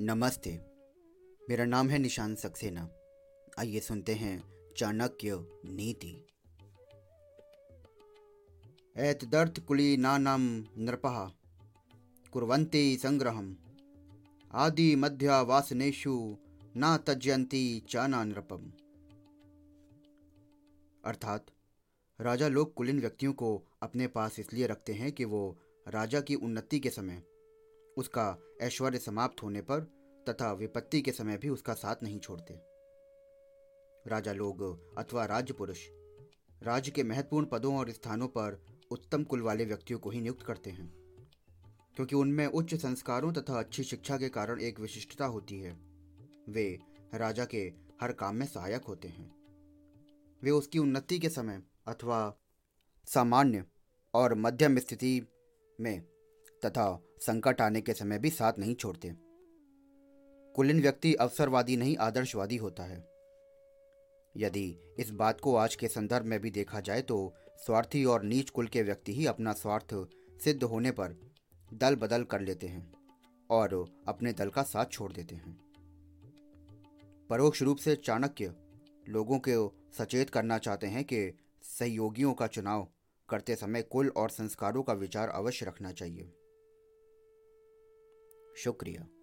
नमस्ते। मेरा नाम है निशान सक्सेना। आइए सुनते हैं चाणक्य नीति। एतदर्थ कुली नाम नृपः, कुर्वन्ति संग्रहम। आदि मध्य वासनेशु न तज्यंती चाना नृपम। अर्थात, राजा लोग कुलीन व्यक्तियों को अपने पास इसलिए रखते हैं कि वो राजा की उन्नति के समय उसका ऐश्वर्य समाप्त होने पर तथा विपत्ति के समय भी उसका साथ नहीं छोड़ते। राजा लोग अथवा राज्य पुरुष राज्य के महत्वपूर्ण पदों और स्थानों पर उत्तम कुल वाले व्यक्तियों को ही नियुक्त करते हैं, क्योंकि उनमें उच्च संस्कारों तथा अच्छी शिक्षा के कारण एक विशिष्टता होती है। वे राजा के हर काम में सहायक होते हैं। वे उसकी उन्नति के समय अथवा सामान्य और मध्यम स्थिति में तथा संकट आने के समय भी साथ नहीं छोड़ते। कुलीन व्यक्ति अवसरवादी नहीं, आदर्शवादी होता है। यदि इस बात को आज के संदर्भ में भी देखा जाए तो स्वार्थी और नीच कुल के व्यक्ति ही अपना स्वार्थ सिद्ध होने पर दल बदल कर लेते हैं और अपने दल का साथ छोड़ देते हैं। परोक्ष रूप से चाणक्य लोगों को सचेत करना चाहते हैं कि सहयोगियों का चुनाव करते समय कुल और संस्कारों का विचार अवश्य रखना चाहिए। शुक्रिया।